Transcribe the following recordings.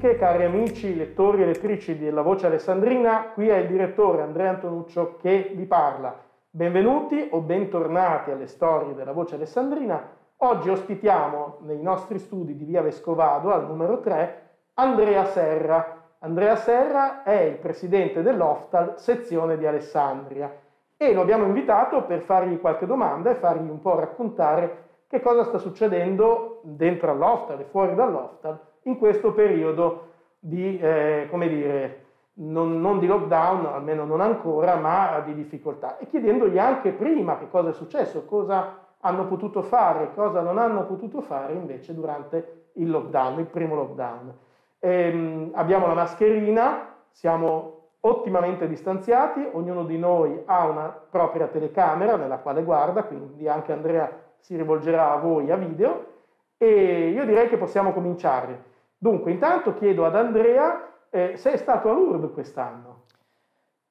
amiche, cari amici, lettori e lettrici della Voce Alessandrina, qui è il direttore Andrea Antonuccio che vi parla. Benvenuti o bentornati alle storie della Voce Alessandrina. Oggi ospitiamo nei nostri studi di Via Vescovado, al numero 3, Andrea Serra. Andrea Serra è il presidente dell'OFTAL, sezione di Alessandria, e lo abbiamo invitato per fargli qualche domanda e fargli un po' raccontare che cosa sta succedendo dentro all'Oftal e fuori dall'Oftal in questo periodo di, eh, come dire, non, non, di lockdown, almeno non ancora, ma di difficoltà. E chiedendogli anche prima che cosa è successo, cosa hanno potuto fare, cosa non hanno potuto fare invece durante il lockdown, il primo lockdown. Ehm, abbiamo la mascherina, siamo ottimamente distanziati, ognuno di noi ha una propria telecamera nella quale guarda, quindi anche Andrea si rivolgerà a voi a video e io direi che possiamo cominciare. Dunque, intanto chiedo ad Andrea eh, se è stato a Lourdes quest'anno.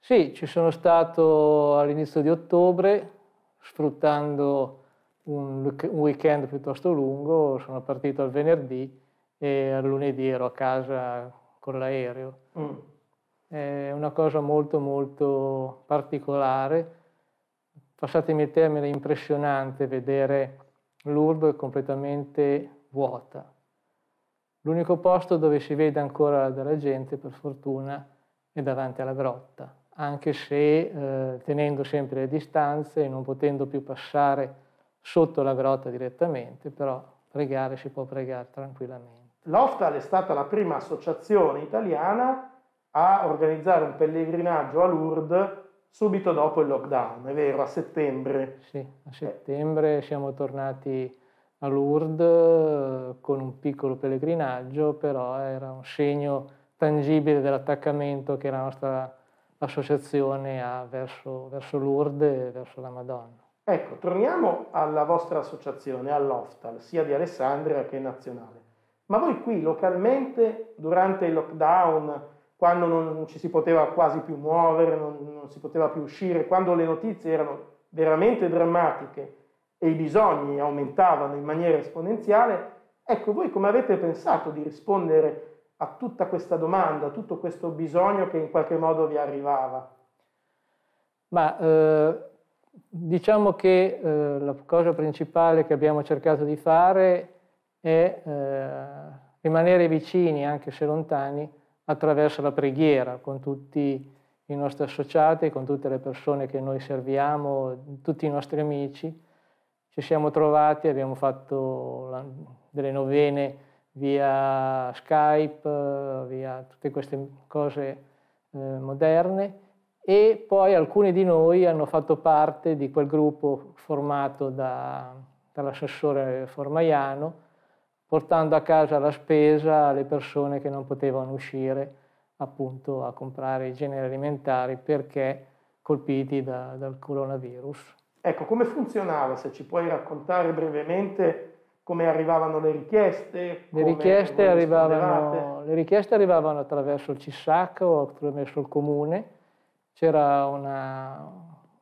Sì, ci sono stato all'inizio di ottobre, sfruttando un weekend piuttosto lungo, sono partito il venerdì e al lunedì ero a casa con l'aereo. Mm. È una cosa molto molto particolare passatemi il termine, impressionante vedere Lourdes completamente vuota. L'unico posto dove si vede ancora della gente, per fortuna, è davanti alla grotta, anche se eh, tenendo sempre le distanze e non potendo più passare sotto la grotta direttamente, però pregare si può pregare tranquillamente. L'Oftal è stata la prima associazione italiana a organizzare un pellegrinaggio a Lourdes subito dopo il lockdown, è vero, a settembre. Sì, a settembre eh. siamo tornati a Lourdes con un piccolo pellegrinaggio, però era un segno tangibile dell'attaccamento che la nostra associazione ha verso, verso Lourdes e verso la Madonna. Ecco, torniamo alla vostra associazione, all'Oftal, sia di Alessandria che nazionale. Ma voi qui localmente, durante il lockdown, quando non ci si poteva quasi più muovere, non, non si poteva più uscire, quando le notizie erano veramente drammatiche e i bisogni aumentavano in maniera esponenziale, ecco voi come avete pensato di rispondere a tutta questa domanda, a tutto questo bisogno che in qualche modo vi arrivava? Ma eh, diciamo che eh, la cosa principale che abbiamo cercato di fare è eh, rimanere vicini, anche se lontani, attraverso la preghiera con tutti i nostri associati, con tutte le persone che noi serviamo, tutti i nostri amici. Ci siamo trovati, abbiamo fatto delle novene via Skype, via tutte queste cose eh, moderne e poi alcuni di noi hanno fatto parte di quel gruppo formato da, dall'assessore Formaiano portando a casa la spesa alle persone che non potevano uscire appunto a comprare i generi alimentari perché colpiti da, dal coronavirus. Ecco, come funzionava? Se ci puoi raccontare brevemente come arrivavano le richieste? Le richieste, arrivavano, le richieste arrivavano attraverso il CISAC o attraverso il comune. C'era una,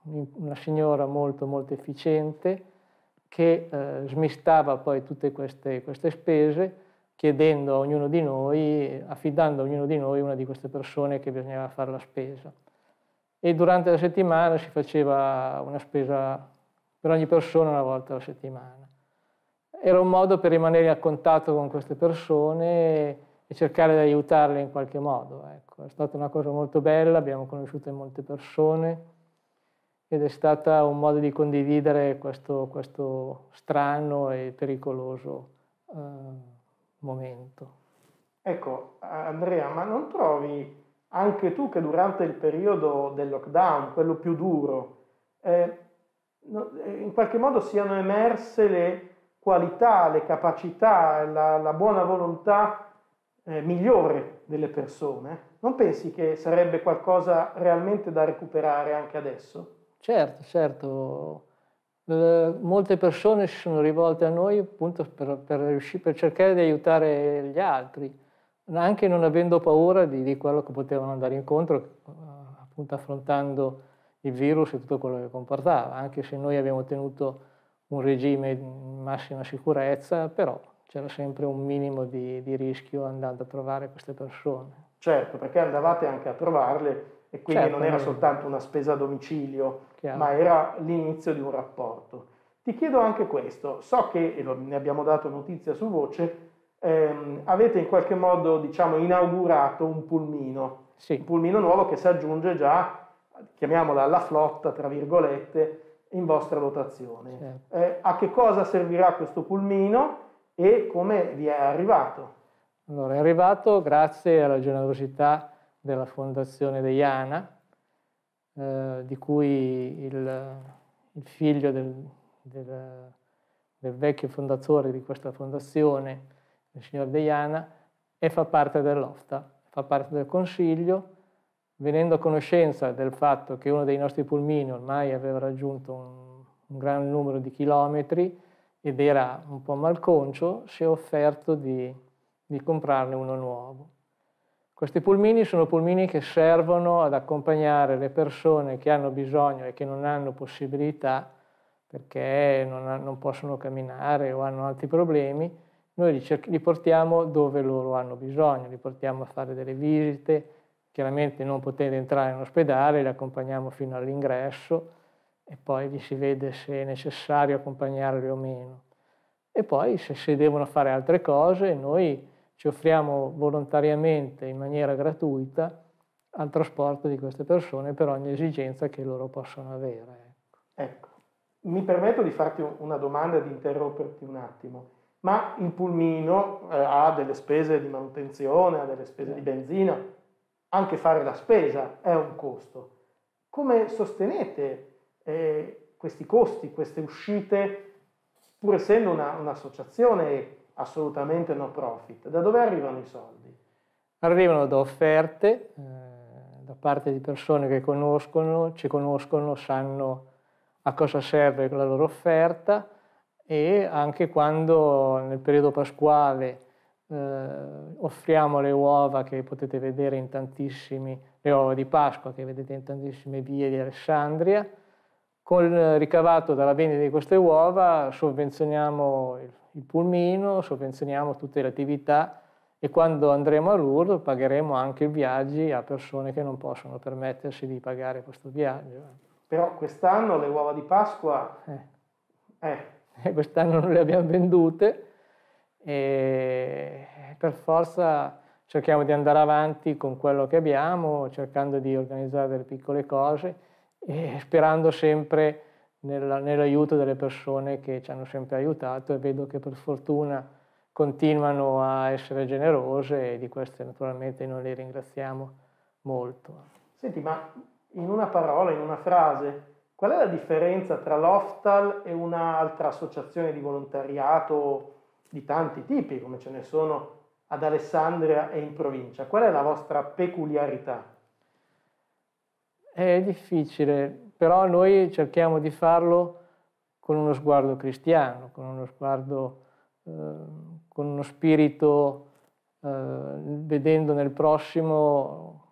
una signora molto molto efficiente che eh, smistava poi tutte queste, queste, spese chiedendo a ognuno di noi, affidando a ognuno di noi una di queste persone che bisognava fare la spesa. E durante la settimana si faceva una spesa per ogni persona una volta alla settimana. Era un modo per rimanere a contatto con queste persone e cercare di aiutarle in qualche modo. Ecco. È stata una cosa molto bella, abbiamo conosciuto molte persone ed è stato un modo di condividere questo, questo strano e pericoloso eh, momento. Ecco, Andrea, ma non trovi anche tu che durante il periodo del lockdown, quello più duro, eh, in qualche modo siano emerse le qualità, le capacità, la, la buona volontà eh, migliore delle persone? Non pensi che sarebbe qualcosa realmente da recuperare anche adesso? Certo, certo. Eh, molte persone si sono rivolte a noi appunto per, per, riuscire, per, cercare di aiutare gli altri, anche non avendo paura di, di quello che potevano andare incontro, eh, appunto affrontando il virus e tutto quello che comportava, anche se noi abbiamo tenuto un regime in massima sicurezza, però c'era sempre un minimo di, di, rischio andando a trovare queste persone. Certo, perché andavate anche a trovarle e quindi certo, non era soltanto una spesa a domicilio, chiaro. ma era l'inizio di un rapporto. Ti chiedo anche questo, so che, e ne abbiamo dato notizia su voce, ehm, avete in qualche modo diciamo, inaugurato un pulmino, sì. un pulmino nuovo che si aggiunge già, chiamiamola alla flotta, tra virgolette, in vostra dotazione. Certo. Eh, a che cosa servirà questo pulmino e come vi è arrivato? Allora, è arrivato grazie alla generosità della Fondazione Deiana, eh, di cui il, il figlio del, del, del, vecchio fondatore di questa fondazione, il signor Deiana, e fa parte dell'OFTA, fa parte del Consiglio, venendo a conoscenza del fatto che uno dei nostri pulmini ormai aveva raggiunto un, un gran numero di chilometri ed era un po' malconcio, si è offerto di, di comprarne uno nuovo. Questi pulmini sono pulmini che servono ad accompagnare le persone che hanno bisogno e che non hanno possibilità perché non, non possono camminare o hanno altri problemi, noi li, li, portiamo dove loro hanno bisogno, li portiamo a fare delle visite, chiaramente non potendo entrare in ospedale, li accompagniamo fino all'ingresso e poi vi si vede se è necessario accompagnarli o meno. E poi se si devono fare altre cose, noi ci offriamo volontariamente in maniera gratuita al trasporto di queste persone per ogni esigenza che loro possono avere. Ecco. ecco. Mi permetto di farti una domanda e di interromperti un attimo, ma il pulmino eh, ha delle spese di manutenzione, ha delle spese di benzina, anche fare la spesa è un costo. Come sostenete eh, questi costi, queste uscite, pur essendo una, un'associazione assolutamente no profit. Da dove arrivano i soldi? Arrivano da offerte, eh, da parte di persone che conoscono, ci conoscono, sanno a cosa serve la loro offerta e anche quando nel periodo pasquale eh, offriamo le uova che potete vedere in tantissimi, le uova di Pasqua che vedete in tantissime vie di Alessandria, con il ricavato dalla vendita di queste uova sovvenzioniamo il il pulmino, sovvenzioniamo tutte le attività e quando andremo a Lourdes pagheremo anche i viaggi a persone che non possono permettersi di pagare questo viaggio. Però quest'anno le uova di Pasqua... Eh. Eh. Quest'anno non le abbiamo vendute e per forza cerchiamo di andare avanti con quello che abbiamo, cercando di organizzare delle piccole cose e sperando sempre nell'aiuto delle persone che ci hanno sempre aiutato e vedo che per fortuna continuano a essere generose e di queste naturalmente noi le ringraziamo molto. Senti, ma in una parola, in una frase, qual è la differenza tra l'Oftal e un'altra associazione di volontariato di tanti tipi, come ce ne sono ad Alessandria e in provincia? Qual è la vostra peculiarità? È difficile però noi cerchiamo di farlo con uno sguardo cristiano, con uno sguardo, eh, con uno spirito, eh, vedendo nel prossimo,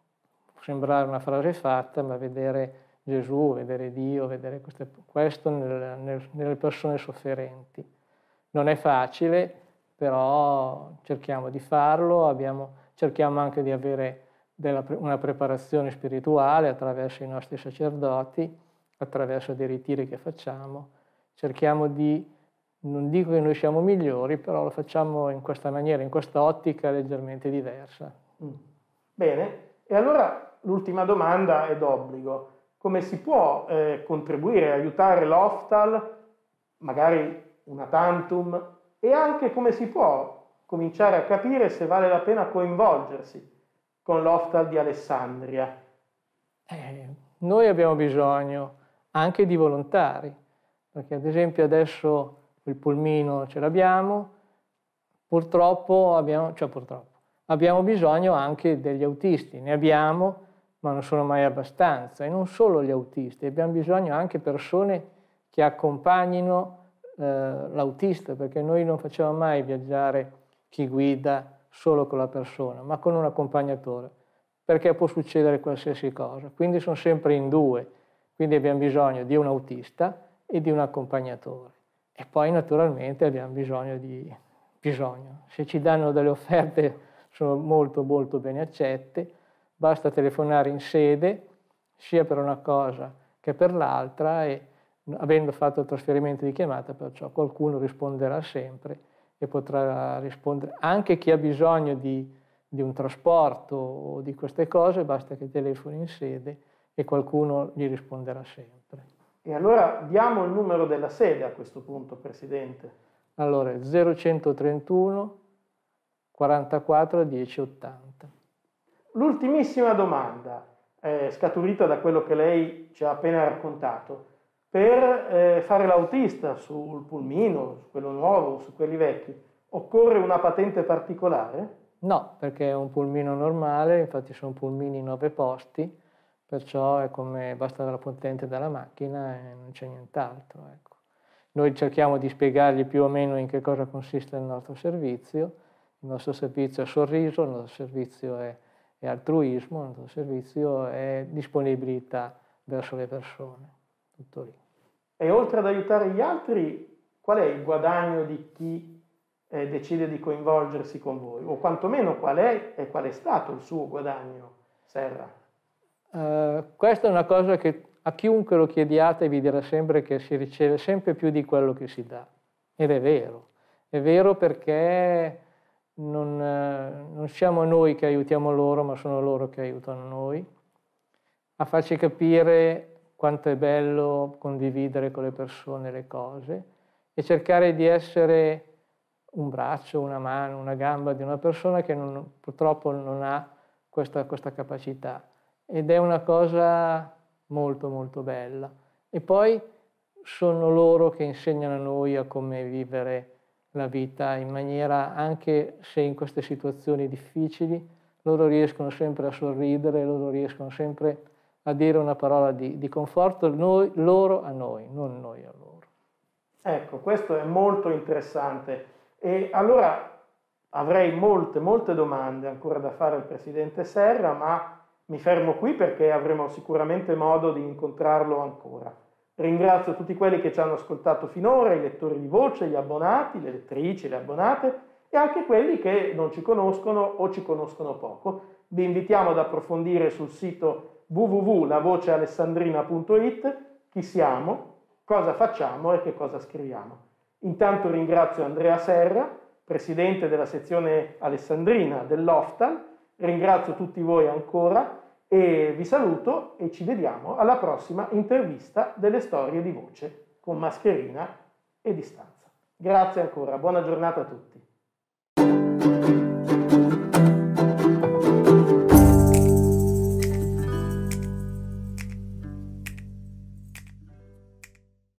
sembrare una frase fatta, ma vedere Gesù, vedere Dio, vedere queste, questo nel, nel, nelle persone sofferenti. Non è facile, però cerchiamo di farlo, abbiamo, cerchiamo anche di avere della, una preparazione spirituale attraverso i nostri sacerdoti, attraverso dei ritiri che facciamo. Cerchiamo di, non dico che noi siamo migliori, però lo facciamo in questa maniera, in questa ottica leggermente diversa. Mm. Bene, e allora l'ultima domanda è d'obbligo. Come si può eh, contribuire, aiutare l'Oftal, magari una tantum, e anche come si può cominciare a capire se vale la pena coinvolgersi con l'Oftal di Alessandria? Eh, noi abbiamo bisogno anche di volontari, perché ad esempio adesso il pulmino ce l'abbiamo, purtroppo abbiamo, cioè purtroppo, abbiamo bisogno anche degli autisti, ne abbiamo, ma non sono mai abbastanza, e non solo gli autisti, abbiamo bisogno anche persone che accompagnino eh, l'autista, perché noi non facciamo mai viaggiare chi guida solo con la persona, ma con un accompagnatore, perché può succedere qualsiasi cosa. Quindi sono sempre in due, quindi abbiamo bisogno di un autista e di un accompagnatore. E poi naturalmente abbiamo bisogno di bisogno. Se ci danno delle offerte sono molto molto ben accette, basta telefonare in sede sia per una cosa che per l'altra e avendo fatto il trasferimento di chiamata perciò qualcuno risponderà sempre e potrà rispondere anche chi ha bisogno di, di un trasporto o di queste cose, basta che telefoni in sede e qualcuno gli risponderà sempre. E allora diamo il numero della sede a questo punto, Presidente. Allora, 0131 44 10 80. L'ultimissima domanda, eh, scaturita da quello che lei ci ha appena raccontato. Per eh, fare l'autista sul pulmino, su quello nuovo, su quelli vecchi, occorre una patente particolare? No, perché è un pulmino normale, infatti sono pulmini 9 posti, perciò è come basta la patente della macchina e non c'è nient'altro. Ecco. Noi cerchiamo di spiegargli più o meno in che cosa consiste il nostro servizio. Il nostro servizio è sorriso, il nostro servizio è, è altruismo, il nostro servizio è disponibilità verso le persone. Tutto lì. E oltre ad aiutare gli altri, qual è il guadagno di chi eh, decide di coinvolgersi con voi? O quantomeno qual è e qual è stato il suo guadagno, Serra? Uh, questa è una cosa che a chiunque lo chiediate vi dirà sempre che si riceve sempre più di quello che si dà. Ed è vero. È vero perché non, uh, non siamo noi che aiutiamo loro, ma sono loro che aiutano noi. A farci capire quanto è bello condividere con le persone le cose e cercare di essere un braccio, una mano, una gamba di una persona che non, purtroppo non ha questa, questa capacità. Ed è una cosa molto molto bella. E poi sono loro che insegnano a noi a come vivere la vita in maniera, anche se in queste situazioni difficili, loro riescono sempre a sorridere, loro riescono sempre a dire una parola di, di conforto noi, loro a noi, non noi a loro. Ecco, questo è molto interessante. E allora avrei molte, molte domande ancora da fare al Presidente Serra, ma mi fermo qui perché avremo sicuramente modo di incontrarlo ancora. Ringrazio tutti quelli che ci hanno ascoltato finora, i lettori di voce, gli abbonati, le lettrici, le abbonate e anche quelli che non ci conoscono o ci conoscono poco. Vi invitiamo ad approfondire sul sito www.lavocealessandrina.it chi siamo, cosa facciamo e che cosa scriviamo. Intanto ringrazio Andrea Serra, presidente della sezione alessandrina dell'Oftal, ringrazio tutti voi ancora e vi saluto e ci vediamo alla prossima intervista delle storie di voce con mascherina e distanza. Grazie ancora, buona giornata a tutti.